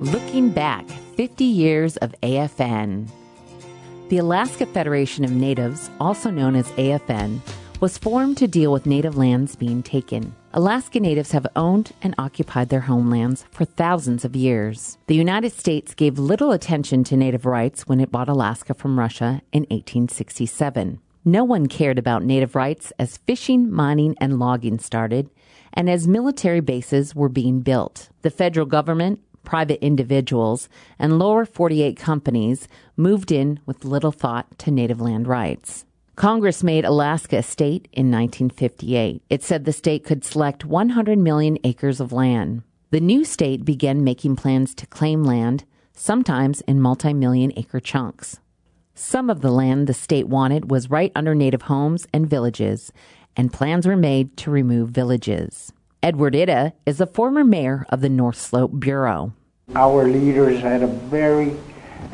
Looking back 50 years of AFN. The Alaska Federation of Natives, also known as AFN, was formed to deal with native lands being taken. Alaska Natives have owned and occupied their homelands for thousands of years. The United States gave little attention to Native rights when it bought Alaska from Russia in 1867. No one cared about Native rights as fishing, mining, and logging started, and as military bases were being built. The federal government private individuals, and lower 48 companies moved in with little thought to native land rights. Congress made Alaska a state in 1958. It said the state could select 100 million acres of land. The new state began making plans to claim land, sometimes in multi million acre chunks. Some of the land the state wanted was right under native homes and villages, and plans were made to remove villages. Edward Itta is the former mayor of the North Slope Borough. Our leaders had a very,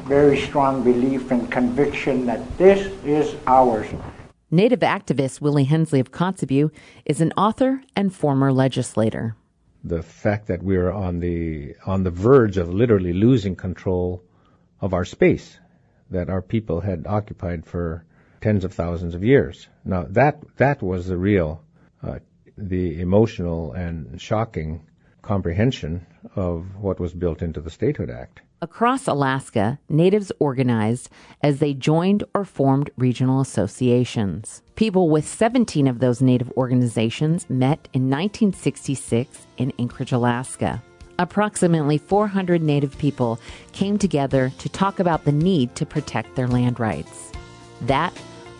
very strong belief and conviction that this is ours. Native activist Willie Hensley of Kotzebue is an author and former legislator. The fact that we're on the on the verge of literally losing control of our space that our people had occupied for tens of thousands of years. Now that that was the real uh, the emotional and shocking comprehension of what was built into the Statehood Act. Across Alaska, natives organized as they joined or formed regional associations. People with 17 of those native organizations met in 1966 in Anchorage, Alaska. Approximately 400 native people came together to talk about the need to protect their land rights. That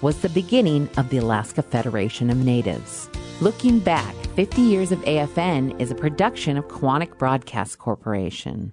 was the beginning of the Alaska Federation of Natives. Looking Back 50 Years of AFN is a production of Koahnic Broadcast Corporation.